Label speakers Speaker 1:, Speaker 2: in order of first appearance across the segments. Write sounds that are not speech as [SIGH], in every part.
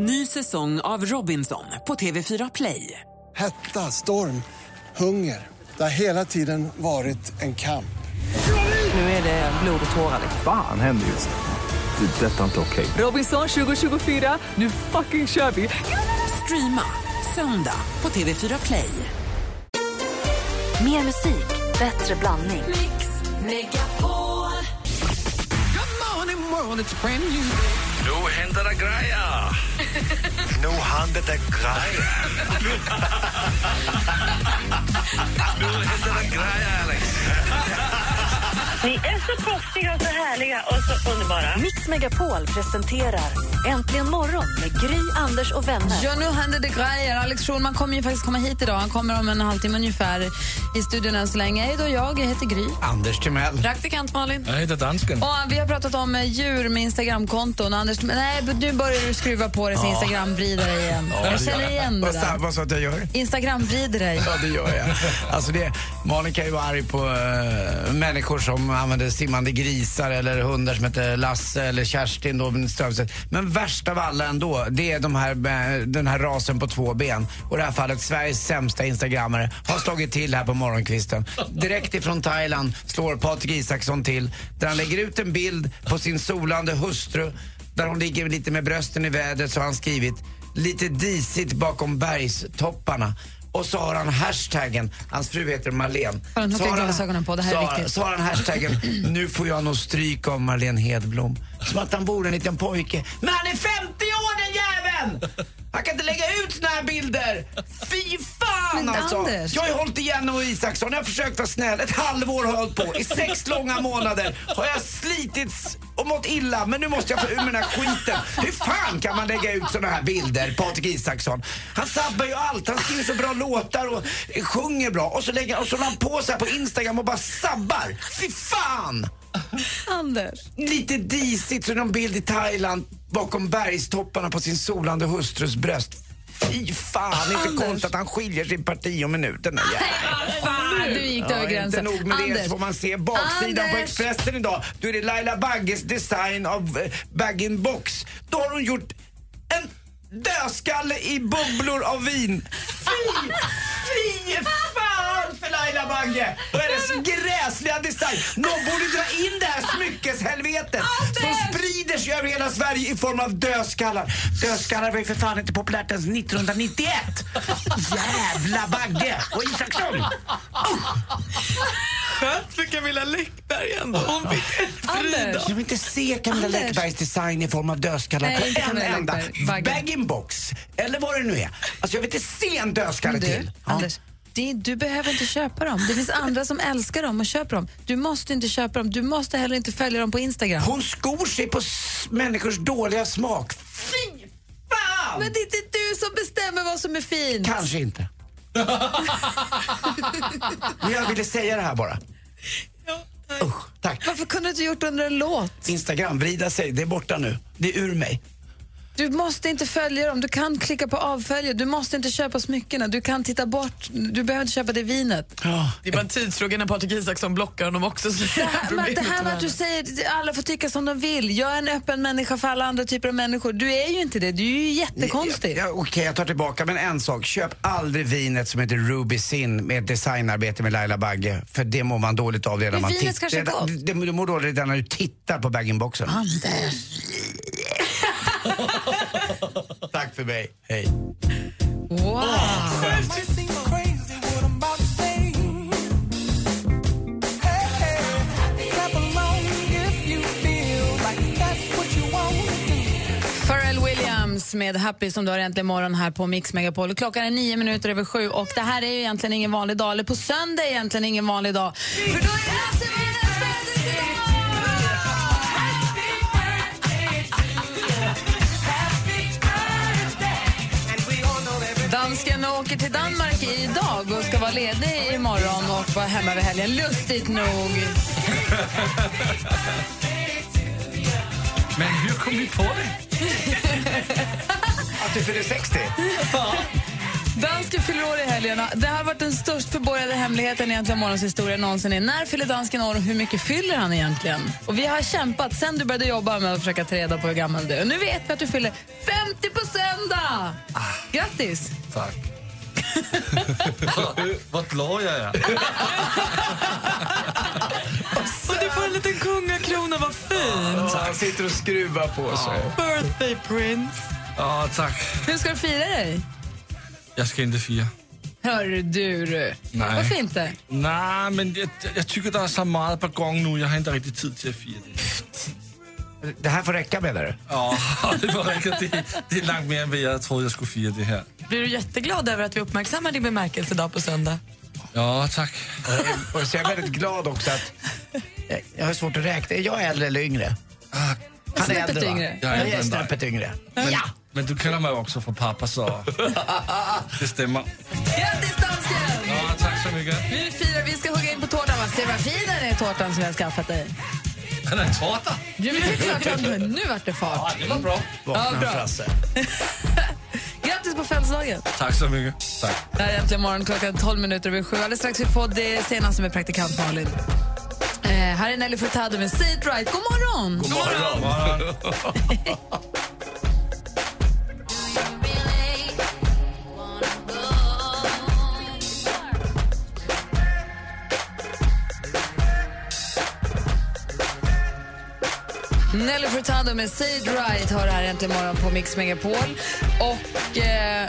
Speaker 1: Ny säsong av Robinson på TV4 Play.
Speaker 2: Hetta, storm, hunger. Det har hela tiden varit en kamp.
Speaker 1: Nu är det blod och tårar.
Speaker 3: Fan händer just nu. Det. Detta är inte okej.
Speaker 1: Robinson 2024, nu fucking kör vi! Streama söndag på TV4 Play.
Speaker 4: Mer musik, bättre blandning.
Speaker 5: Nu händer det grejer!
Speaker 6: Nu händer det grejer.
Speaker 5: Nu händer det grejer, Alex!
Speaker 7: Ni är så proffsiga och så härliga och så underbara.
Speaker 4: Mix Megapol presenterar Äntligen morgon med Gry, Anders och vänner.
Speaker 8: Ja, nu händer det grejer. Alex Schulman kommer ju faktiskt komma hit idag. Han kommer om en halvtimme ungefär i studion än så länge. Hej då, jag, jag heter Gry.
Speaker 6: Anders Timell.
Speaker 8: Praktikant Malin.
Speaker 5: Jag heter dansken.
Speaker 8: Och vi har pratat om eh, djur med Instagramkonton. Anders, nej, nu börjar du skruva på dig så Instagram vrider dig igen. jag känner igen det där.
Speaker 6: Vad sa att jag gör?
Speaker 8: Instagram vrider dig.
Speaker 6: Ja, det gör jag. Alltså det, Malin kan ju vara arg på eh, människor som använder simmande grisar eller hundar som heter Lasse eller Kerstin då, Strömstedt. Men värst av alla ändå, det är de här, eh, den här rasen på två ben. Och i det här fallet Sveriges sämsta instagrammare har slagit till här på morgonkvisten. Direkt ifrån Thailand slår Patrik Isaksson till där han lägger ut en bild på sin solande hustru där hon ligger lite med brösten i vädret så har han skrivit lite disigt bakom bergstopparna. Och så har han hashtaggen, hans fru heter Marlene.
Speaker 8: Har han
Speaker 6: Så har
Speaker 8: glasögonen på? Det här är
Speaker 6: så,
Speaker 8: viktigt.
Speaker 6: Så har han hashtaggen, [CLEARS THROAT] nu får jag nog stryk av Marlene Hedblom. Som att han vore en liten pojke. Men han är 50 år den jäveln! Han kan inte lägga ut såna här bilder! Fy fan
Speaker 8: Men
Speaker 6: alltså!
Speaker 8: Anders.
Speaker 6: Jag har ju hållit igen och Isaksson, jag har försökt vara snäll. Ett halvår har jag hållit på. I sex långa månader har jag slitits mått illa. Men nu måste jag få ur med den här skiten. Hur fan kan man lägga ut såna här bilder, Patrik Isaksson? Han sabbar ju allt. Han skriver så bra låtar och sjunger bra. Och så lägger och så han på sig på Instagram och bara sabbar. Fy fan!
Speaker 8: Anders.
Speaker 6: Lite disigt, så någon bild i Thailand bakom bergstopparna på sin solande hustrus bröst. Fy fan, inte
Speaker 8: Anders.
Speaker 6: konstigt att han skiljer sin parti om minuten.
Speaker 8: Fan, du gick över
Speaker 6: Ja,
Speaker 8: gränsen.
Speaker 6: Inte nog med det
Speaker 8: Anders.
Speaker 6: så får man se baksidan på
Speaker 8: Anders.
Speaker 6: Expressen idag. Då är det Laila Bagges design av eh, bag-in-box. Då har hon gjort en dödskalle i bubblor av vin. Fy, fy fan för Laila Bagge och hennes gräsliga design. Någon borde dra in det här smyckeshelvetet som sig över hela Sverige i form av dödskallar. Dödskallar var ju för fan inte populärt ens 1991. Jävla Bagge och Isaksson.
Speaker 9: Skönt för Camilla Läckberg ändå. Hon fick
Speaker 8: Anders.
Speaker 6: Jag vill inte se Camilla
Speaker 8: Anders.
Speaker 6: Läckbergs design i form av dödskallar
Speaker 8: Nej,
Speaker 6: på en enda bag-in-box. Eller vad det nu är. Alltså jag vill inte se en dödskalle till. Ja.
Speaker 8: Anders, det, du behöver inte köpa dem. Det finns andra som älskar dem och köper dem. Du måste inte köpa dem. Du måste heller inte följa dem på Instagram.
Speaker 6: Hon skor sig på människors dåliga smak. Fy fan!
Speaker 8: Men det är inte du som bestämmer vad som är fint.
Speaker 6: Kanske inte. [LAUGHS] Men jag ville säga det här bara. Usch, tack.
Speaker 8: Varför kunde du inte gjort det under en låt?
Speaker 6: Instagram, vrida sig, det är borta nu. Det är ur mig.
Speaker 8: Du måste inte följa dem. Du kan klicka på avfölja. Du måste inte köpa smyckena. Du kan titta bort. Du behöver inte köpa det vinet.
Speaker 6: Ja.
Speaker 9: Det är bara en tidsfråga när Patrik Isaksson blockar honom också. Så
Speaker 8: Det här, men det här med att du säger alla får tycka som de vill. Jag är en öppen människa för alla andra typer av människor. Du är ju inte det. Du är ju jättekonstig.
Speaker 6: Ja, Okej, jag tar tillbaka. Men en sak. Köp aldrig vinet som heter Ruby Sin med ett designarbete med Laila Bagge. För det mår man dåligt av redan
Speaker 8: Men
Speaker 6: man
Speaker 8: vinet
Speaker 6: titt-
Speaker 8: kanske är
Speaker 6: redan-
Speaker 8: gott.
Speaker 6: det- Du mår dåligt redan när du tittar på bag-in-boxen.
Speaker 8: Anders. [LAUGHS]
Speaker 6: Tack för mig. Hej.
Speaker 8: Wow. Pharrell med Happy som du har äntligen morgon här på Mix Megapol. Klockan är nio minuter över sju och det här är ju egentligen ingen vanlig dag, eller på söndag är egentligen ingen vanlig dag. För då är det alltså- åker till Danmark idag och ska vara ledig imorgon och vara hemma över helgen. Lustigt nog.
Speaker 5: Men hur kom ni på det?
Speaker 6: Att du fyller 60?
Speaker 8: Dansken fyller år i helgen. Det har varit den störst förborgade hemligheten egentligen morgons historia någonsin. Är. När fyller dansken år och hur mycket fyller han egentligen? Och vi har kämpat sen du började jobba med att försöka ta reda på hur gammal du är. Och nu vet vi att du fyller 50 på söndag! Grattis!
Speaker 5: Tack. Vad glad jag är.
Speaker 9: Och du får en liten kungakrona, vad fint!
Speaker 6: Han sitter och skruvar på sig.
Speaker 9: Birthday prince.
Speaker 5: Ja, tack.
Speaker 8: Hur ska du fira dig?
Speaker 5: Jag ska inte fira.
Speaker 8: Hör du, du.
Speaker 5: Nej.
Speaker 8: Varför inte?
Speaker 5: Nej, men jag, jag tycker det är så mycket på gång nu. Jag har inte riktigt tid till att fira det.
Speaker 6: Det här får räcka menar du?
Speaker 5: Ja, [LAUGHS] det var räcker. Det, det är långt mer än vad jag trodde jag skulle fira det här.
Speaker 9: Blir du jätteglad över att vi uppmärksammar din bemärkelsedag på söndag?
Speaker 5: Ja, tack.
Speaker 6: Och så är jag väldigt glad också att... Jag- Jag har svårt att räkna. Är jag äldre eller yngre? Han är äldre, va?
Speaker 8: yngre.
Speaker 5: Jag är
Speaker 6: Jag
Speaker 5: äldre
Speaker 6: är snäppet yngre.
Speaker 5: Men, men du känner mig också från pappa, så [LAUGHS] det stämmer.
Speaker 8: Grattis, dansken!
Speaker 5: Ja, tack så mycket.
Speaker 8: Vi firar, vi ska hugga in på tårtan. Va? Se vad fin den är, tårtan som jag har skaffat dig.
Speaker 5: Han är en tårta.
Speaker 8: Ja, men det är klart att- Nu vart det fart.
Speaker 5: Det var bra.
Speaker 6: Vakna
Speaker 8: bra.
Speaker 6: Frasse. [LAUGHS]
Speaker 8: Grattis på födelsedagen!
Speaker 5: Tack så mycket. Tack.
Speaker 8: Det här är äntligen morgon klockan 12 minuter över sju. Alldeles strax vi får det senaste med praktikant Malin. Eh, här är Nelly Furtado med Say It Right. God morgon! God morgon. [LAUGHS] Nelly Furtado med Say It Right har det här äntligen morgon på Mix Megapol. Och eh,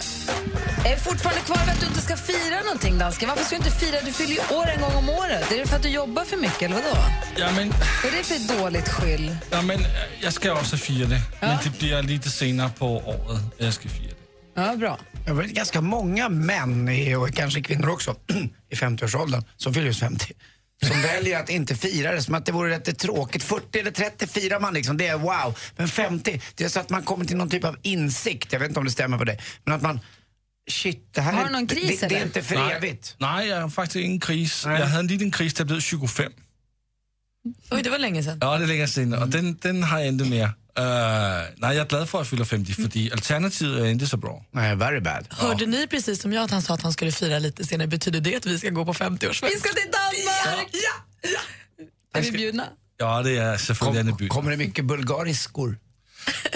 Speaker 8: är fortfarande kvar vid att du inte ska fira någonting, dansken. Varför ska du inte fira? Du fyller ju år en gång om året. Är det för att du jobbar för mycket eller vadå?
Speaker 5: Ja, men,
Speaker 8: Vad är det för dåligt skyll?
Speaker 5: ja, men jag ska också fira det. Men det blir lite senare på året jag ska fira det.
Speaker 8: Ja, bra.
Speaker 6: Det var ganska många män, och kanske kvinnor också, [CLEARS THROAT] i 50-årsåldern som fyller just 50. Som väljer att inte fira det, som att det vore rätt tråkigt. 40 eller 30 firar man liksom, det är wow. Men 50, det är så att man kommer till någon typ av insikt, jag vet inte om det stämmer på det, men att man, shit, det här
Speaker 8: Har
Speaker 6: är,
Speaker 8: du någon kris,
Speaker 6: det, det är
Speaker 8: eller?
Speaker 6: inte för
Speaker 5: Nej.
Speaker 6: evigt.
Speaker 5: Nej, jag har faktiskt ingen kris.
Speaker 6: Nej.
Speaker 5: Jag hade en liten kris där jag blev 25.
Speaker 9: Oj, det var länge sedan.
Speaker 5: Ja, det är länge sedan och den, den har jag inte mer. Uh, nej, jag är glad för att fylla 50, för alternativet är inte så bra.
Speaker 6: Nej, very bad.
Speaker 9: Hörde ni precis som jag att han sa att han skulle fira lite senare? Betyder det att vi ska gå på 50-årsfest?
Speaker 8: Vi ska till Danmark!
Speaker 9: Ja!
Speaker 8: Är vi bjudna?
Speaker 5: Ja, det är selvfølgelig
Speaker 6: Kom, kommer det mycket bulgariskor?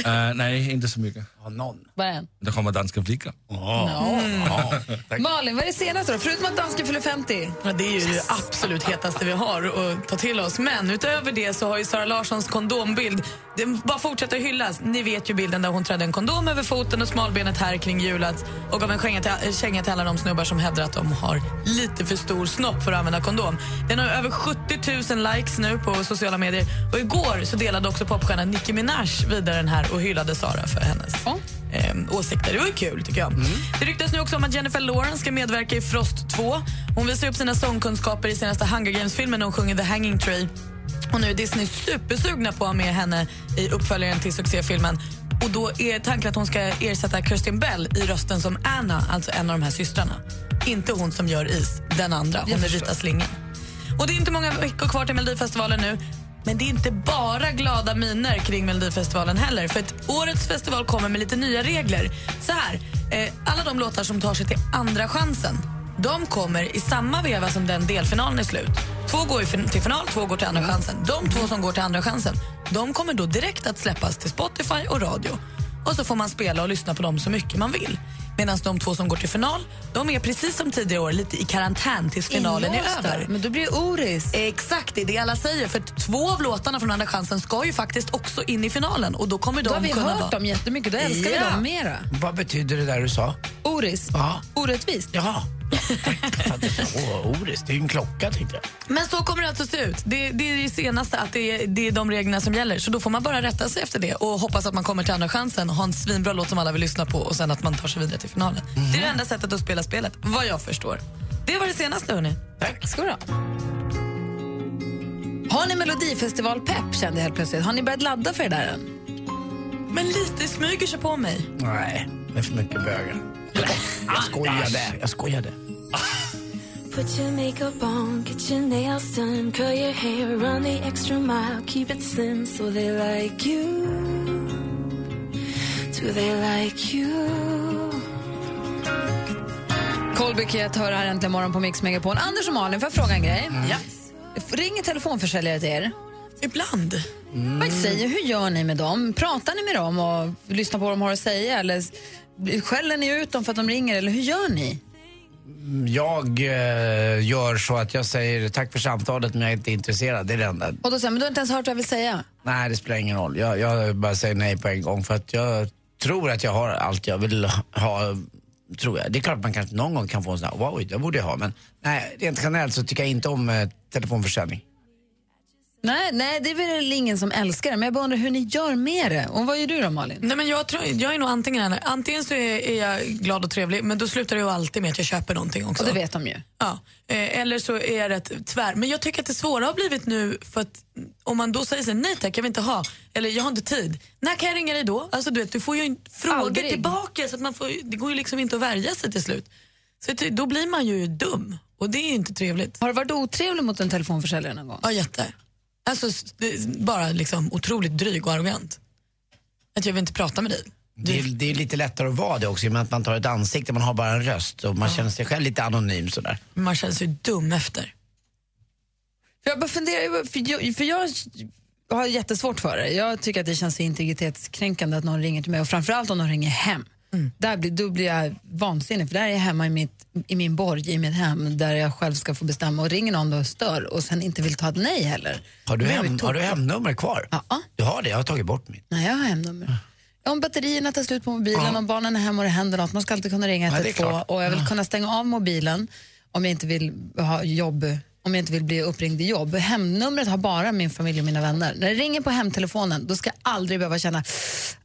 Speaker 5: Uh, nej, inte så mycket.
Speaker 6: Ja, någon.
Speaker 8: En.
Speaker 5: Det kommer danska flickor.
Speaker 6: Ja, tack.
Speaker 8: Malin, vad är det senaste då? Förutom att dansken fyller 50?
Speaker 9: Ja, det är ju det absolut hetaste vi har att ta till oss. Men utöver det så har ju Sara Larssons kondombild den bara fortsätter hyllas. Ni vet ju bilden där hon trädde en kondom över foten och smalbenet här kring hjulet och gav en känga till, äh, känga till alla de snubbar som hävdar att de har lite för stor snopp för att använda kondom. Den har över 70 000 likes nu på sociala medier och igår så delade också popstjärnan Nicki Minaj vidare den här och hyllade Sara för hennes
Speaker 8: Ja.
Speaker 9: eh, åsikter. Det var ju kul, tycker jag. Det ryktas nu också om att Jennifer Lawrence ska medverka i Frost 2. Hon visar upp sina sångkunskaper i senaste Hunger Games-filmen när hon sjunger The Hanging Tree. Och nu är Disney supersugna på att ha med henne i uppföljaren till succéfilmen. Och då är tanken att hon ska ersätta Kirsten Bell i rösten som Anna, alltså en av de här systrarna. Inte hon som gör Is, den andra. Hon är vita slingan. Och det är inte många veckor kvar till Melodifestivalen nu. Men det är inte bara glada miner kring Melodifestivalen heller. För att årets festival kommer med lite nya regler. Så här, eh, alla de låtar som tar sig till andra chansen de kommer i samma veva som den delfinalen är slut. Två går till final, två går till andra chansen. De två som går till andra chansen de kommer då direkt att släppas till Spotify och radio. Och så får man spela och lyssna på dem så mycket man vill. Medan de två som går till final, de är precis som tidigare år lite i karantän tills finalen är över.
Speaker 8: Men då blir det Oris.
Speaker 9: Exakt, det är det alla säger. För två av låtarna från Andra chansen ska ju faktiskt också in i finalen. Och då kommer
Speaker 8: Då
Speaker 9: de
Speaker 8: har vi
Speaker 9: kunna
Speaker 8: hört
Speaker 9: vara...
Speaker 8: dem jättemycket. Då älskar vi
Speaker 9: Ja.
Speaker 8: dem mera.
Speaker 6: Vad betyder det där du sa?
Speaker 8: Oris.
Speaker 6: Ja.
Speaker 8: Orättvist.
Speaker 6: Jaha. Oris, det är en klocka tänkte jag.
Speaker 9: Men så kommer det alltså se ut. Det, det är det senaste, att det är, det är de reglerna som gäller. Så då får man bara rätta sig efter det och hoppas att man kommer till andra chansen och har en svinbra låt som alla vill lyssna på och sen att man tar sig vidare till finalen. Det är det enda sättet att spela spelet, vad jag förstår. Det var det senaste, hörni.
Speaker 8: Tack ska du ha. Har ni Melodifestival-pepp kände jag helt plötsligt? Har ni börjat ladda för det där än?
Speaker 9: Men lite smyger sig på mig.
Speaker 6: Nej, det är för mycket bögar. Jag skojade, jag skojade.
Speaker 10: Put your makeup on, get your nails done, curl your hair, run the extra mile, keep it slim so they like you. Do they like you?
Speaker 8: Colby Kiet hör här äntligen morgon på Mix Megapol. Anders och Malin, får jag fråga en grej?
Speaker 9: Ja.
Speaker 8: Ringer telefonförsäljare till er?
Speaker 9: Ibland.
Speaker 8: Vad säger, hur gör ni med dem? Pratar ni med dem och lyssnar på vad de har att säga? Eller skäller ni ut dem för att de ringer? Eller hur gör ni?
Speaker 6: Jag eh, gör så att jag säger tack för samtalet men jag är inte intresserad. Det är det enda.
Speaker 8: Och då säger men du har inte ens hört vad jag vill säga.
Speaker 6: Nej, det spelar ingen roll. Jag, jag bara säger nej på en gång för att jag tror att jag har allt jag vill ha. Tror jag. Det är klart att man kanske någon gång kan få en sån här, wow, det borde jag ha. Men nej, rent generellt så tycker jag inte om eh, telefonförsäljning.
Speaker 8: Nej, nej, det är väl ingen som älskar det, men jag bara undrar hur ni gör med det. Och vad gör du då Malin?
Speaker 9: Nej, men jag, tror, jag är nog antingen. Antingen så är, är jag glad och trevlig, men då slutar det ju alltid med att jag köper någonting också.
Speaker 8: Och det vet de ju.
Speaker 9: Ja. Eh, eller så är jag rätt tvär. Men jag tycker att det svåra har blivit nu för att om man då säger så nej tack jag vill inte ha, eller jag har inte tid. När kan jag ringa dig då? Alltså du vet, du får ju fråga
Speaker 8: Aldrig.
Speaker 9: tillbaka så att man får, det går ju liksom inte att värja sig till slut. Så då blir man ju dum och det är ju inte trevligt.
Speaker 8: Har du varit otrevlig mot en telefonförsäljare någon gång?
Speaker 9: Ja, jätte. Alltså bara liksom otroligt dryg och arrogant. Att jag vill inte prata med dig.
Speaker 6: Det är, det är lite lättare att vara det också i och med att man tar ett ansikte, man har bara en röst och man känner sig själv lite anonym sådär.
Speaker 9: Man känner sig dum efter.
Speaker 8: För jag bara funderar, för jag, för jag har jättesvårt för det. Jag tycker att det känns integritetskränkande att någon ringer till mig och framförallt om de ringer hem. Där blir, då blir jag vansinnig för där är jag hemma i, mitt, i min borg, i mitt hem där jag själv ska få bestämma och ringer någon och stör och sen inte vill ta ett nej heller.
Speaker 6: Har du, hem, har du hemnummer kvar?
Speaker 8: Ja.
Speaker 6: Du har det? Jag har tagit bort mitt.
Speaker 8: Nej, jag har hemnummer. Om batterierna tar slut på mobilen,
Speaker 6: Ja.
Speaker 8: om barnen är hemma och det händer något, man ska alltid kunna ringa
Speaker 6: Ja, det är
Speaker 8: 112
Speaker 6: klart.
Speaker 8: och jag vill kunna stänga av mobilen om jag inte vill ha jobb om jag inte vill bli uppringd i jobb. Hemnumret har bara min familj och mina vänner. När det ringer på hemtelefonen då ska jag aldrig behöva känna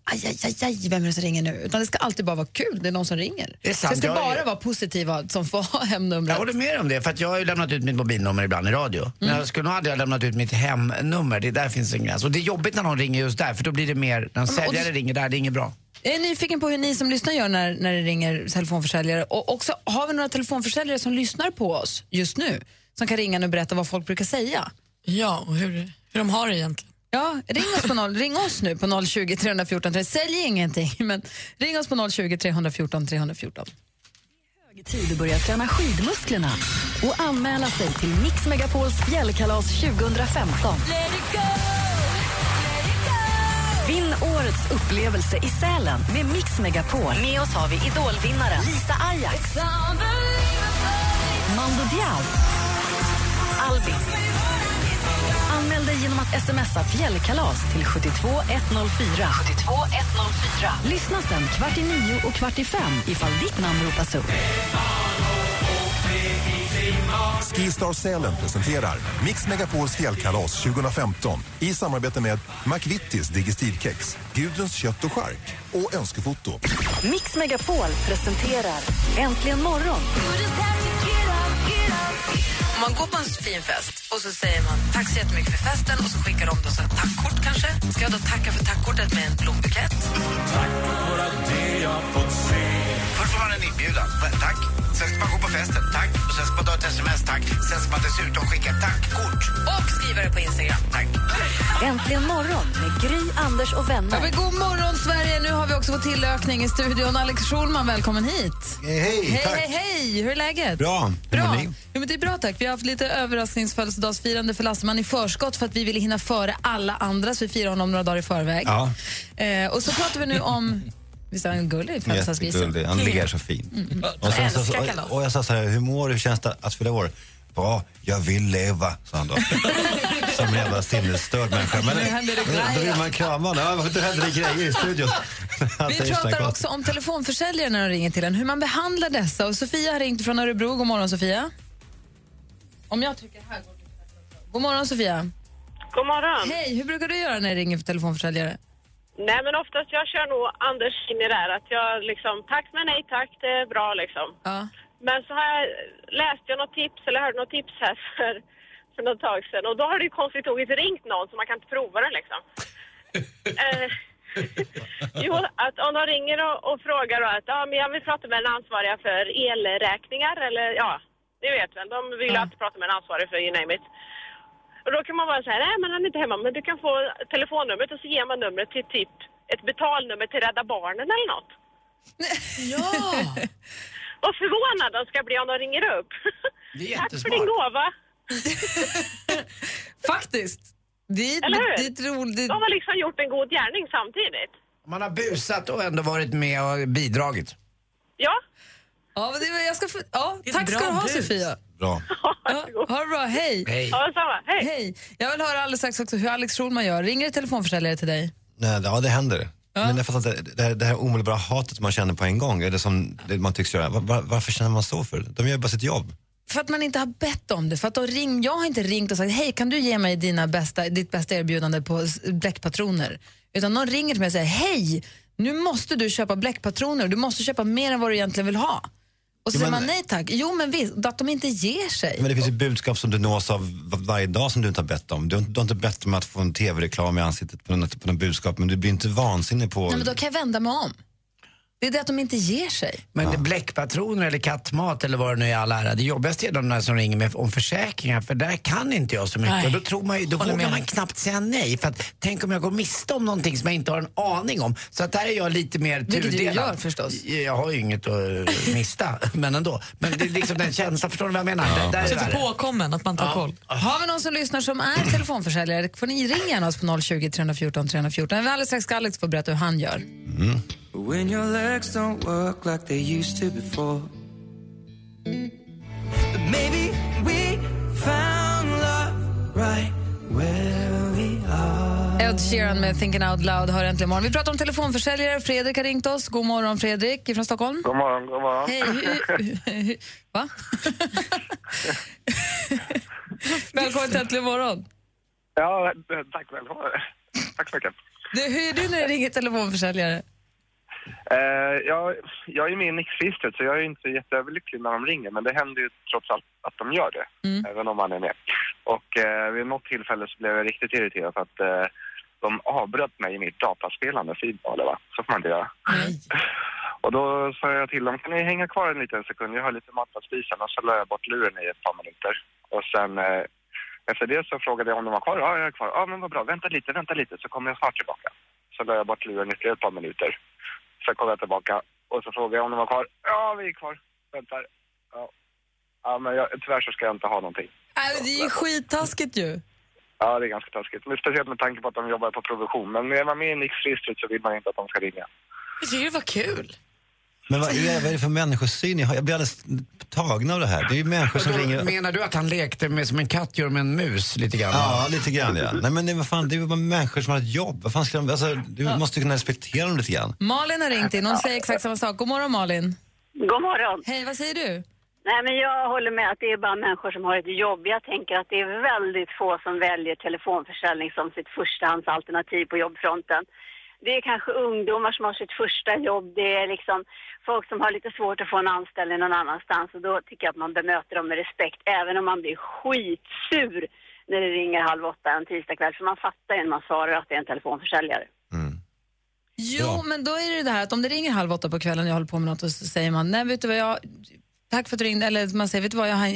Speaker 8: aj, aj, aj, vem är det som ringer nu? Utan det ska alltid bara vara kul, det är någon som ringer.
Speaker 6: Det sant,
Speaker 8: jag ska
Speaker 6: jag är-
Speaker 8: bara vara positiva som får ha
Speaker 6: Jag
Speaker 8: hemnumret.
Speaker 6: håller med om det, för jag har ju lämnat ut mitt mobilnummer ibland i radio. Men jag skulle nog aldrig ha lämnat ut mitt hemnummer, det där finns en gräns. Och det är jobbigt när någon ringer just där, för då blir det mer, när en säljare
Speaker 8: du-
Speaker 6: ringer där, det är inget bra.
Speaker 8: Jag är nyfiken på hur ni som lyssnar gör när, när det ringer telefonförsäljare. Och också, har vi några telefonförsäljare som lyssnar på oss just nu? Som kan ringa och berätta vad folk brukar säga?
Speaker 9: Ja, och hur, hur de har det egentligen.
Speaker 8: Ja, ring oss, på noll, ring oss nu på 020 314 3. Sälj ingenting, [LAUGHS] men ring oss på 020 314 314.
Speaker 4: Tid att börja träna skidmusklerna och anmäla sig till Mix Megapols fjällkalas 2015. Vinn årets upplevelse i Sälen med Mix Megapol. Med oss har vi idolvinnaren Lisa Ajax, Mando Diao. Anmäl dig genom att smsa fjällkalas till 72104. 72104. Lyssna sen kvart i nio och kvart i fem ifall ditt namn ropas upp.
Speaker 11: Skistar Sälen presenterar Mix Megapols fjällkalas 2015 i samarbete med McVittys Digestivkex, Gudruns kött och chark och Önskefoto.
Speaker 4: Mix Megapol presenterar Äntligen morgon.
Speaker 8: Om man går på en fin fest och så säger man tack så jättemycket för festen och så skickar de då så här tackkort kanske. Ska jag då tacka för tackkortet med en blombukett?
Speaker 6: Först får man en inbjudan, tack. Sen ska man gå på festen, tack. Och sen ska man ta ett sms, tack. Sen ska man dessutom skicka tackkort.
Speaker 8: Och skriva det på Instagram.
Speaker 6: Tack.
Speaker 4: Äntligen morgon med Gry, Anders och
Speaker 8: Ja,
Speaker 4: vänner.
Speaker 8: men god morgon, Sverige! Nu har vi också fått tillökning i studion. Alex Schulman, välkommen hit.
Speaker 12: Hej, hej,
Speaker 8: hej,
Speaker 12: tack.
Speaker 8: hej, hej! Hur är läget?
Speaker 12: Bra.
Speaker 8: Bra.
Speaker 12: Hur mår ni?
Speaker 8: Jo, men det är bra, tack. Vi har haft lite överraskningsfödelsedagsfirande för Lasseman i förskott för att vi ville hinna före alla andra, så vi firar honom några dagar i förväg.
Speaker 12: Ja,
Speaker 8: Eh, och så pratar vi nu om... Visst är han gullig,
Speaker 12: jättegullig. Han ler så fin.
Speaker 8: Mm.
Speaker 12: Och, sen, så, och, och jag sa så här, hur mår du? Hur känns det att fylla år? Bra, jag vill leva, sa han då. [LAUGHS] Som en jävla sinnesstörd människa. Men
Speaker 8: grejer.
Speaker 12: då vill man krama honom. Ja, då händer det grejer i studion. [LAUGHS]
Speaker 8: Vi pratar också om telefonförsäljare när de ringer till en, hur man behandlar dessa. Och Sofia har ringt från Örebro. God morgon, Sofia. Om jag trycker här God morgon, Sofia.
Speaker 7: God morgon.
Speaker 8: Hej, hur brukar du göra när det ringer för telefonförsäljare?
Speaker 7: Nej men oftast, jag kör nog Anders in i det här att jag liksom, tack men nej tack, det är bra liksom.
Speaker 8: Ja.
Speaker 7: Men så har jag, läste jag något tips, eller hörde något tips här för, för något tag sedan och då har det ju konstigt nog inte ringt någon så man kan inte prova den liksom. [LAUGHS] eh, [LAUGHS] jo, att om de ringer och, och frågar då att ja, men jag vill prata med den ansvariga för elräkningar eller ja, ni vet väl, de vill
Speaker 8: Ja.
Speaker 7: alltid prata med den ansvariga för you name it. Och då kan man bara säga, nej men han är inte hemma, men du kan få telefonnumret och så ger man numret till typ ett betalnummer till Rädda Barnen eller något. [LAUGHS]
Speaker 9: Ja! [LAUGHS]
Speaker 7: Vad förvånad de ska bli om de ringer upp.
Speaker 6: Det är
Speaker 7: Tack för din gåva. [LAUGHS]
Speaker 8: Faktiskt. Det är,
Speaker 7: Eller hur?
Speaker 8: det är roligt...
Speaker 7: De har liksom gjort en god gärning samtidigt.
Speaker 6: Man har busat och ändå varit med och bidragit.
Speaker 7: Ja.
Speaker 8: Ja, men det, var- jag ska få, ja,
Speaker 9: är ett
Speaker 8: tack ska
Speaker 9: bra
Speaker 8: du ha
Speaker 9: bus.
Speaker 8: Sofia.
Speaker 12: Bra. [LAUGHS]
Speaker 8: Ja, ha det bra, hej.
Speaker 6: Hej.
Speaker 7: Ja, detsamma. Hej.
Speaker 8: Hej. Jag vill höra alldeles strax också hur Alex Schulman gör. Ringer ett telefonförsäljare till dig?
Speaker 12: Nej, ja, det händer. Men jag fattar inte, det här, det här omedelbara hatet man känner på en gång, är det som det man tycks göra? Var, var, varför känner man så för? De gör bara sitt jobb.
Speaker 8: För att man inte har bett om det. För att då ring, jag har inte ringt och sagt hej kan du ge mig dina bästa, ditt bästa erbjudande på bläckpatroner. Utan någon ringer till mig och säger hej nu måste du köpa bläckpatroner. Du måste köpa mer än vad du egentligen vill ha. Och så
Speaker 12: Jo,
Speaker 8: säger
Speaker 12: men-
Speaker 8: man nej tack. Jo men visst, att de inte ger sig.
Speaker 12: Men det finns ju budskap som du nås av va- varje dag som du inte har bett om. Du har, du har inte bett om att få en tv-reklam i ansiktet på något, på något budskap, men du blir inte vansinnig på...
Speaker 8: Nej, men då kan jag vända mig om. Det är det att de inte ger sig.
Speaker 6: Men bläckpatroner eller kattmat eller vad det nu är i all ära. Det jobbigaste är de där som ringer med om försäkringar för där kan inte jag så mycket.
Speaker 8: Nej.
Speaker 6: Och då tror man ju, då
Speaker 8: Håller
Speaker 6: vågar
Speaker 8: med.
Speaker 6: man knappt säga nej. För att tänk om jag går miste om någonting som jag inte har en aning om. Så att där är jag lite mer
Speaker 8: Vilket du
Speaker 6: tudelad.
Speaker 8: gör förstås.
Speaker 6: Jag har ju inget att mista, [LAUGHS] men ändå. Men det är liksom den känslan, förstår du vad jag menar? Det, där är
Speaker 9: Känns
Speaker 6: värre.
Speaker 9: påkommen att man tar koll.
Speaker 8: Har vi någon som lyssnar som är [CLEARS THROAT] telefonförsäljare får ni ringa oss på 020 314 314. Vi alldeles strax ska Alex få berätta hur han gör.
Speaker 13: When your legs don't work like they used to before. But maybe we found love right where we are.
Speaker 8: Ed Sheeran med Thinking Out Loud hör äntligen morgon. Vi pratar om telefonförsäljare. Fredrik har ringt oss. God morgon Fredrik från Stockholm.
Speaker 14: God morgon, god morgon.
Speaker 8: Hej. [LAUGHS] Va? [LAUGHS] Välkommen till Äntligen morgon.
Speaker 14: Ja, tack väl. Tack så mycket.
Speaker 8: Du, hur är du när det ringer telefonförsäljare?
Speaker 14: Eh, jag, jag är med i Nix-registret så jag är inte jätteöverlycklig när de ringer men det händer ju trots allt att de gör det, även om man är med. Och eh, vid något tillfälle så blev jag riktigt irriterad för att eh, de avbröt mig i mitt dataspelande feedballer va, så får man inte göra. [LAUGHS] Och då sa jag till dem, kan ni hänga kvar en liten sekund, jag har lite mat att spisa och så la jag bort luren i ett par minuter. Och sen eh, efter det så frågade jag om de var kvar, ja jag är kvar, ja men vad bra, vänta lite, vänta lite så kommer jag snart tillbaka. Så la jag bort luren ytterligare ett par minuter. Sen kom jag tillbaka och så frågade jag om de var kvar. Ja, vi är kvar. Väntar. Ja, ja men jag, tyvärr så ska jag inte ha någonting.
Speaker 8: Nej, men det är ju skittaskigt ju.
Speaker 14: Ja, det är ganska taskigt. Men speciellt med tanke på att de jobbar på provision. Men är man med i Nix-registret så vill man inte att de ska ringa.
Speaker 9: Jag tycker det var kul.
Speaker 12: Men vad är, vad är det för människosyn? Jag blir alldeles tagen av det här. Det är ju människor som ringer...
Speaker 6: Menar du att han lekte med som en katt gör med en mus lite grann?
Speaker 12: Ja, lite grann ja. Nej men det, vad fan, det är ju bara människor som har ett jobb. Vad fan ska de, alltså, du måste ju kunna respektera dem lite grann.
Speaker 8: Malin har ringt in. Hon säger exakt samma sak. God morgon Malin.
Speaker 15: God morgon.
Speaker 8: Hej, vad säger du?
Speaker 15: Nej, men jag håller med att det är bara människor som har ett jobb. Jag tänker att det är väldigt få som väljer telefonförsäljning som sitt förstahandsalternativ på jobbfronten. Det är kanske ungdomar som har sitt första jobb. Det är liksom folk som har lite svårt att få en anställning någon annanstans. Och då tycker jag att man bemöter dem med respekt, även om man blir skitsur när det ringer halv åtta en tisdagkväll. För man fattar ju när man svarar att det är en telefonförsäljare.
Speaker 8: Jo, men då är det det här att om det ringer halv åtta på kvällen och jag håller på med något och så säger man, nej vet du vad, jag, tack för att du ringde, eller man säger, vet du vad, jag, har,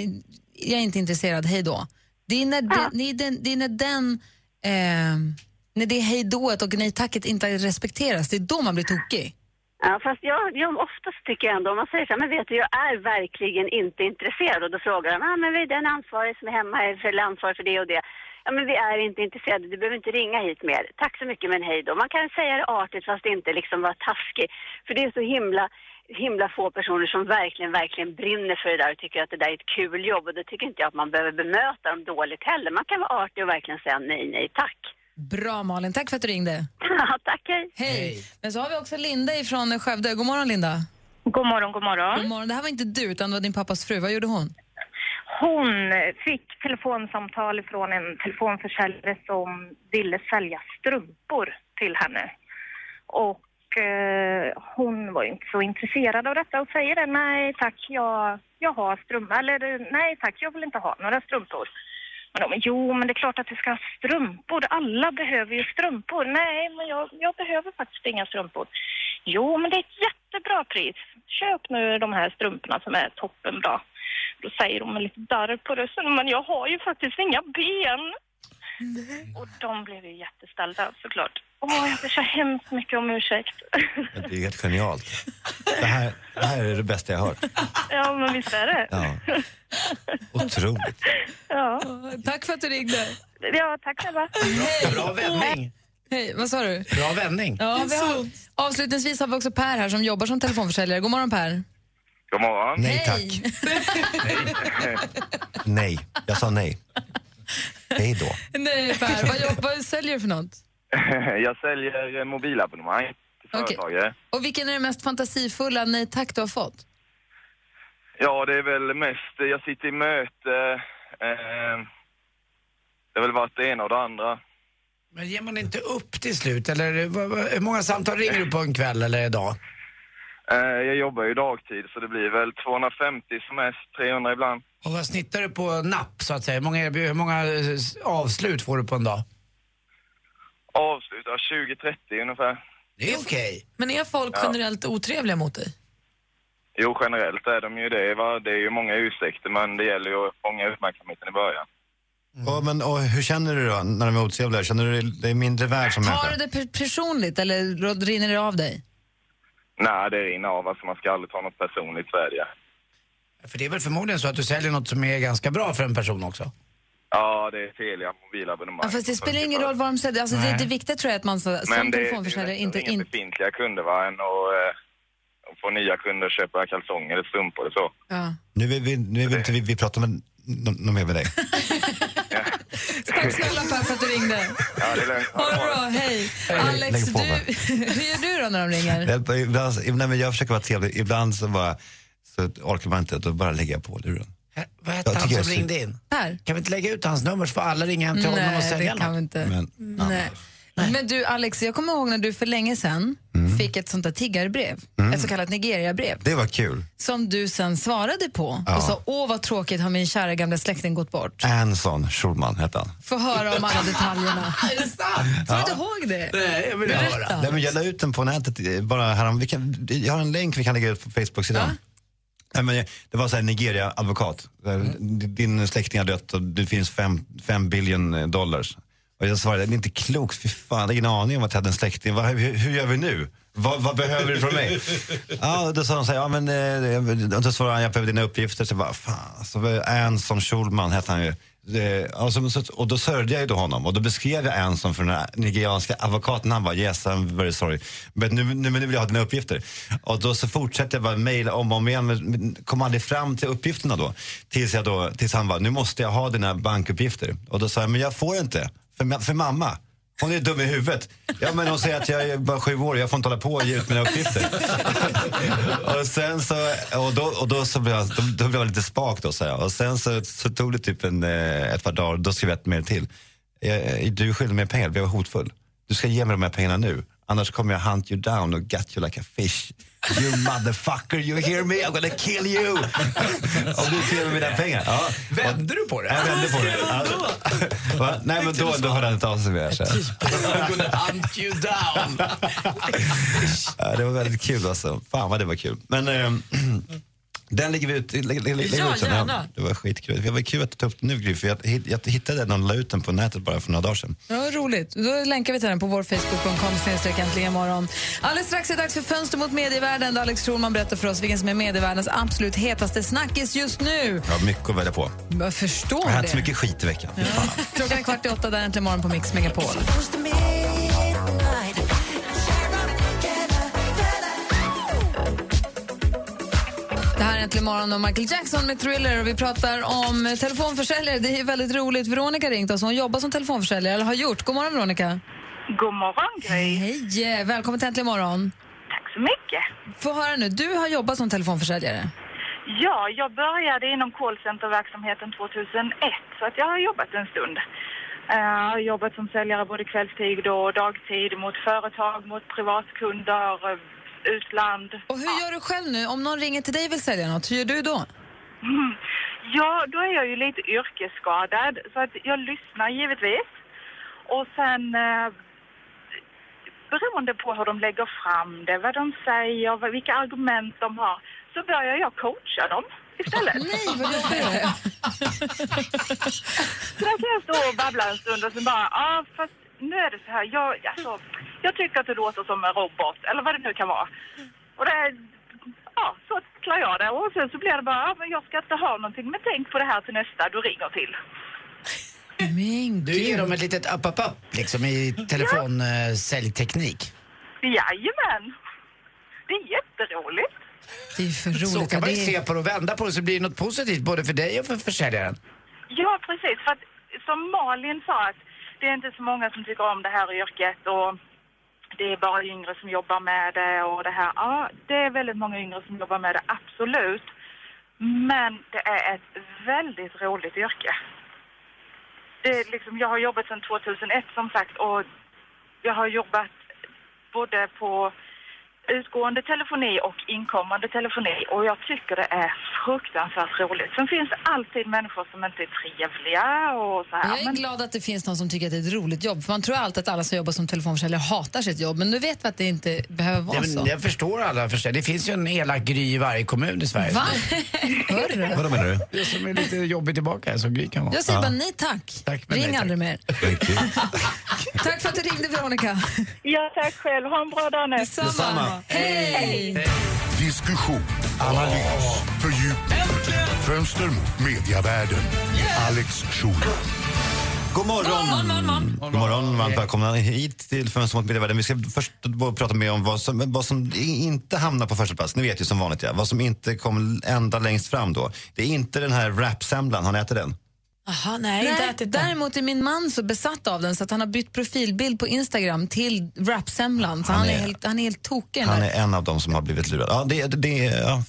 Speaker 8: jag är inte intresserad, hej då. Det är när, den, det är den, det är när den, eh, när det hej dået och nej tacket inte respekteras, det är då man blir tokig.
Speaker 15: Ja, fast jag, jag oftast tycker jag ändå, om man säger så här, men vet du, jag är verkligen inte intresserad. Och då frågar de, ah, men vi är den ansvarig som är hemma är ansvarig för det och det. Ja, men vi är inte intresserade, du behöver inte ringa hit mer. Tack så mycket, men hej då. Man kan säga det artigt fast inte liksom vara taskig. För det är så himla, himla få personer som verkligen, verkligen brinner för det där och tycker att det där är ett kul jobb. Och då tycker inte jag att man behöver bemöta dem dåligt heller. Man kan vara artig och verkligen säga nej, nej, tack.
Speaker 8: Bra Malin, tack för att du ringde. [LAUGHS]
Speaker 15: tack, hej.
Speaker 8: Hej. Men så har vi också Linda ifrån Skövde. God morgon Linda.
Speaker 16: God morgon, god morgon.
Speaker 8: God morgon. Det här var inte du, utan det var din pappas fru. Vad gjorde hon?
Speaker 16: Hon fick telefonsamtal från en telefonförsäljare som ville sälja strumpor till henne. Och eh, hon var inte så intresserad av detta och säger det, nej tack, jag, jag har strumpor, eller nej tack, jag vill inte ha några strumpor. De, jo, men det är klart att du ska ha strumpor. Alla behöver ju strumpor. Nej, men jag, jag behöver faktiskt inga strumpor. Jo, men det är ett jättebra pris. Köp nu de här strumporna som är toppenbra. Då säger de med lite darr på rösten, men jag har ju faktiskt inga ben. Och de blev ju jätteställda såklart.
Speaker 17: Åh, jag ber så hemskt mycket om ursäkt.
Speaker 12: Men Det är helt genialt. Det här, det här är det bästa jag har hört.
Speaker 17: ja, men visst är det.
Speaker 12: Ja. Otroligt.
Speaker 17: Ja.
Speaker 8: Tack för att du ringde.
Speaker 17: Ja, tack själva.
Speaker 6: Bra vändning.
Speaker 8: Hej, vad sa du?
Speaker 6: Bra vändning.
Speaker 8: Ja, vi har, avslutningsvis har vi också Per här som jobbar som telefonförsäljare. God morgon Per.
Speaker 18: God morgon.
Speaker 12: Nej tack. Nej, jag sa nej. Hej då.
Speaker 8: Nej Per, vad, jobb, vad säljer du för något? [LAUGHS]
Speaker 18: jag säljer eh, mobilabonnemang till företagare.
Speaker 8: Och vilken är det mest fantasifulla nej tack du har fått?
Speaker 18: Ja, det är väl mest, jag sitter i möte. Eh, det har väl varit det ena och det andra.
Speaker 6: Men ger man inte upp till slut? Eller hur många samtal ringer du på en kväll eller en dag? [LAUGHS]
Speaker 18: Eh, jag jobbar ju dagtid så det blir väl 250 som mest, 300 ibland.
Speaker 6: Och vad snittar du på napp så att säga? Hur många, hur många eh, avslut får du på en dag?
Speaker 18: Avslutar 20-30 ungefär.
Speaker 6: Det är okej.
Speaker 9: Men är folk
Speaker 18: Ja.
Speaker 9: generellt otrevliga mot dig?
Speaker 18: Jo, generellt är de ju det. Va? Det är ju många ursäkter men det gäller ju att fånga uppmärksamheten i början.
Speaker 12: Och, men, och hur känner du då när de är otrevliga? Känner du dig- mindre värd som
Speaker 8: Tar
Speaker 12: människa?
Speaker 8: du det per- personligt eller rinner det av dig?
Speaker 18: Nej, det rinner av. Alltså man ska aldrig ta något personligt är det.
Speaker 6: För det är väl förmodligen så att du säljer något som är ganska bra för en person också?
Speaker 18: Ja, det är Telia mobilabonnemang.
Speaker 8: Ja, fast det spelar ingen roll vad de säger. Alltså, det, det viktiga tror jag är att man så- som
Speaker 18: Men det, är
Speaker 8: telefonförsäljare inte...
Speaker 18: befintliga kunder va, än att eh, få nya kunder att köpa kalsonger eller strumpor och så.
Speaker 8: ja.
Speaker 12: Nu vill, vi, nu vill inte vi, vi prata med nå- någon mer med dig. [LAUGHS]
Speaker 8: Tack snälla Per för att du ringde.
Speaker 18: Ja, det är lugnt.
Speaker 8: Ha det bra, hej. Alex, du, [LAUGHS] hur gör du då när de ringer?
Speaker 12: Ibland, nej, men jag försöker vara trevlig. Ibland så, bara, så orkar man inte, då bara lägger jag på luren.
Speaker 6: Vad hette han som ringde in?
Speaker 8: Per?
Speaker 6: Kan vi inte lägga ut hans nummer så får alla ringa hem till honom och
Speaker 8: Nej,
Speaker 6: sälja
Speaker 8: det kan
Speaker 6: något?
Speaker 8: vi inte.
Speaker 12: Men,
Speaker 8: Nej. Men du Alex, jag kommer ihåg när du för länge sedan
Speaker 12: Mm.
Speaker 8: fick ett sånt där tiggarbrev, ett så kallat Nigeria-brev,
Speaker 12: det var kul.
Speaker 8: som du sen svarade på
Speaker 12: Ja.
Speaker 8: och sa åh vad tråkigt har min kära gamla släkting gått bort.
Speaker 12: Anson Schulman hette han.
Speaker 8: Få höra om alla detaljerna. [LAUGHS] är det sant? Kommer du inte ihåg det?
Speaker 6: Nej, jag vill höra.
Speaker 12: Nej, men jag la ut den på nätet eh, bara härom. Vi kan, jag har en länk vi kan lägga ut på Facebook-sidan. Nej, men det var så här Nigeria-advokat. Din släkting har dött och det finns fem, fem billion dollars. Och jag svarade, det är inte klokt, fy fan, jag har ingen aning om att jag hade en släkting. Vad, hur, hur gör vi nu? Vad, vad behöver du från mig? [LAUGHS] ja, då sa de så här, ja men, eh, då svarade han, jag behöver dina uppgifter. Så jag bara, fan, alltså, Anson Schulman hette han ju. Det, alltså, och då sörjde jag ju då honom och då beskrev jag Anson för den här nigerianska advokaten. Han bara yes I'm very sorry. Men nu, nu, men nu vill jag ha dina uppgifter. Och då så fortsatte jag bara mejla om och om igen men, kom aldrig fram till uppgifterna då. Tills, jag då, tills han bara, nu måste jag ha dina bankuppgifter. Och då sa jag, men jag får inte. För, för mamma. Hon är dum i huvudet. Ja, men hon säger att jag är bara sju år jag får inte hålla på och ge ut mina uppgifter. [LAUGHS] och sen så, och då, och då så blev jag, då, då blev jag lite spak då, så. Och sen så, så tog det typ en, eh, ett par dagar, då skrev jag ett mejl till. Eh, Du är skyldig mig pengar, jag var hotfull. Du ska ge mig de här pengarna nu, annars kommer jag hunt you down och gut you like a fish. You motherfucker, you hear me? I'm gonna kill you! [LAUGHS] Om du inte ger mig mina pengar. Ja.
Speaker 6: Vände du på det?
Speaker 12: Jag vände på det. Ja. Va? Nej men då, då hörde han inte av sig mer. så.
Speaker 6: I'm gonna hunt you down.
Speaker 12: Ja, det var väldigt kul alltså. Fan vad det var kul. Men Eh, den lägger vi ut. Lägger, lägger, lägger
Speaker 9: Ja,
Speaker 12: ut sen.
Speaker 9: gärna.
Speaker 12: det var skitkul. Det var kul att du tog upp den nu Gry, för jag, jag hittade den och la ut den på nätet bara för några dagar sedan.
Speaker 8: Ja, roligt. Då länkar vi till den på vår Facebook.com snedstreck äntligen imorgon. Alldeles strax är det dags för Fönster mot medievärlden där Alex Schulman berättar för oss vilken som är medievärldens absolut hetaste snackis just nu.
Speaker 12: Jag har mycket att välja på.
Speaker 8: Jag förstår
Speaker 12: Jag har haft så
Speaker 8: det.
Speaker 12: mycket skit i veckan. Fan.
Speaker 8: Klockan är kvart i åtta, där är äntligen morgon på Mix Megapol. Äntligen morgon och Michael Jackson med Thriller och vi pratar om telefonförsäljare. Det är väldigt roligt. Veronica ringt oss. Hon jobbar som telefonförsäljare, eller har gjort. God morgon Veronica.
Speaker 17: God morgon Gry.
Speaker 8: Hej! Välkommen till Äntligen morgon.
Speaker 17: Tack så mycket.
Speaker 8: Få höra nu, du har jobbat som telefonförsäljare.
Speaker 17: Ja, jag började inom callcenterverksamheten 2001 så att jag har jobbat en stund. Eh, Jag har jobbat som säljare både kvällstid och dagtid mot företag, mot privatkunder, utland.
Speaker 8: Och hur gör du själv nu? Om någon ringer till dig och vill sälja något, hur gör du då?
Speaker 17: Mm. [LAUGHS] Ja, då är jag ju lite yrkesskadad så att jag lyssnar givetvis. Och sen eh, beroende på hur de lägger fram det, vad de säger, vad- vilka argument de har, så börjar jag coacha dem istället. [LAUGHS]
Speaker 8: Nej, vad jobbigt! [LAUGHS]
Speaker 17: Så där kan jag stå och babbla en stund och så bara, ja ah, fast nu är det så här, jag, alltså, Jag tycker att du låter som en robot, eller vad det nu kan vara. Och det, ja, så tacklar jag det. Och sen så blir det bara, ja, men jag ska inte ha någonting, men tänk på det här till nästa du ringer till.
Speaker 8: Men
Speaker 6: Du ger dem ett litet upp-up-up liksom i telefonsäljteknik.
Speaker 17: Jajamän! Det är jätteroligt.
Speaker 8: Det är för
Speaker 6: Så
Speaker 8: roligt.
Speaker 6: kan man ju se på det och vända på det så blir det något positivt både för dig och för försäljaren.
Speaker 17: Ja, precis. För att som Malin sa, att det är inte så många som tycker om det här yrket och det är bara yngre som jobbar med det och det här. Ja, det är väldigt många yngre som jobbar med det, absolut. Men det är ett väldigt roligt yrke. Det är liksom, jag har jobbat sedan 2001 som sagt och jag har jobbat både på utgående telefoni och inkommande telefoni och jag tycker det är fruktansvärt roligt. Sen finns det alltid människor som inte är trevliga och så här.
Speaker 8: Jag är
Speaker 17: men-
Speaker 8: glad att det finns någon som tycker att det är ett roligt jobb. För Man tror alltid att alla som jobbar som telefonförsäljare hatar sitt jobb. Men nu vet vi att det inte behöver vara så.
Speaker 6: jag förstår alla försäljare. Det finns ju en elak Gry i varje kommun i Sverige.
Speaker 8: Va? Hörru.
Speaker 12: Vadå menar du?
Speaker 6: Det som är lite jobbig tillbaka, som Gry kan vara.
Speaker 8: Jag säger bara nej tack.
Speaker 6: Tack,
Speaker 8: Ring
Speaker 6: nej, tack.
Speaker 8: aldrig mer. [LAUGHS] tack för att du ringde Veronica.
Speaker 17: Ja, tack själv. Ha en bra dag nu.
Speaker 8: Detsamma. Hej!
Speaker 19: Diskussion, analys, fördjupning. Fönster mot mediavärlden. Alex Schulman.
Speaker 12: God morgon! God morgon, varmt välkomna hit till Fönster mot medievärlden. Vi ska först prata med om vad som, vad som inte hamnar på första plats. Ni vet ju som vanligt, ja. vad som inte kom ända längst fram då. Det är inte den här wrapsemlan, har ni ätit den?
Speaker 9: Jaha, nej, inte ätit den.
Speaker 8: Däremot är min man så besatt av den så att han har bytt profilbild på Instagram till wrapsemlan. Så han,
Speaker 12: Han
Speaker 8: är,
Speaker 12: är-
Speaker 8: helt, han är helt tokig.
Speaker 12: Han
Speaker 8: där.
Speaker 12: är en av dem som har blivit lurad. Ja, det, det, ja.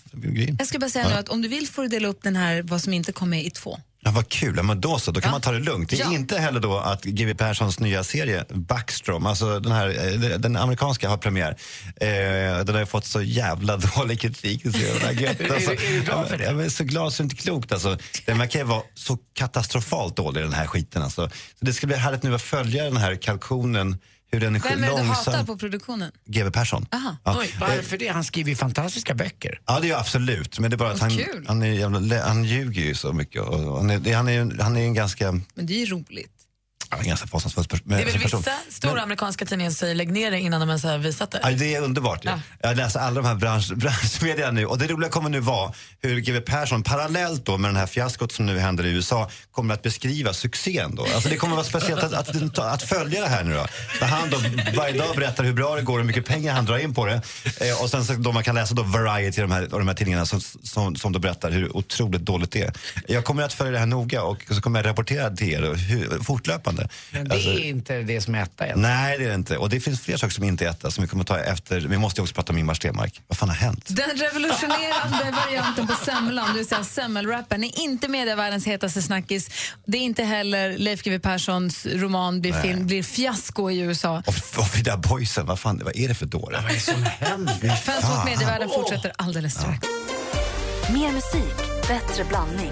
Speaker 8: Jag ska bara säga
Speaker 12: Ja.
Speaker 8: nu att om du vill får du dela upp den här, vad som inte kom med i två.
Speaker 12: Ja, vad kul, ja, men då så, då kan
Speaker 8: Ja.
Speaker 12: man ta det lugnt. Det är
Speaker 8: Ja.
Speaker 12: inte heller då att G.W. Perssons nya serie Backstrom, alltså den här, eh, den amerikanska har premiär. Eh, den har ju fått så jävla [LAUGHS] dålig kritik. Så jävla [LAUGHS] gött,
Speaker 6: Är du-
Speaker 12: alltså.
Speaker 6: är du glad för det?
Speaker 12: Jag är så glad så inte klokt alltså. Den verkar ju vara så katastrofalt dålig den här skiten alltså. Så det ska bli härligt nu att följa den här kalkonen, hur den är
Speaker 8: Vem är det du hatar på produktionen?
Speaker 12: G.W. Persson.
Speaker 8: Aha.
Speaker 12: Ja.
Speaker 6: Oj, varför det? Han skriver ju fantastiska böcker.
Speaker 12: Ja, det är ju absolut. Men det är bara att han, han, är jävla, han ljuger ju så mycket. Och han, är, han, är, han är en ganska,
Speaker 8: Men det är ju roligt.
Speaker 12: Är en ganska fasansfull pers-
Speaker 9: Det är väl vissa stora amerikanska tidningar som säger lägg ner det innan de ens har visat det.
Speaker 12: Ja, det är underbart.
Speaker 9: Ja.
Speaker 12: Jag läser alla de här bransch, [LAUGHS] branschmedierna nu och det roliga kommer nu vara hur GW Persson parallellt då med den här fiaskot som nu händer i USA kommer att beskriva succén då. Alltså det kommer vara speciellt att, att, att följa det här nu då. Där han då varje dag berättar hur bra det går och hur mycket pengar han drar in på det. Eh, och sen så då man kan läsa då Variety de här, och de här tidningarna som, som, som då berättar hur otroligt dåligt det är. Jag kommer att följa det här noga och så kommer jag rapportera till er hur, fortlöpande.
Speaker 6: Men det
Speaker 12: Alltså-
Speaker 6: är inte det som är etta än.
Speaker 12: Nej, det är det inte. Och det finns fler saker som inte är etta som vi kommer ta efter. Vi måste ju också prata om Ingmar Stenmark. Vad fan har hänt?
Speaker 8: Den revolutionerande [LAUGHS] varianten på semlan, det vill säga semmelrappen, är inte medievärldens hetaste snackis. Det är inte heller Leif GW Perssons roman blir, film, blir fiasko i USA.
Speaker 12: Och, och Frida Boysen, vad fan, vad är det för dåre? Vad är det som [LAUGHS] händer?
Speaker 8: Fönster mot medievärlden fortsätter alldeles strax.
Speaker 4: Mer musik, bättre blandning.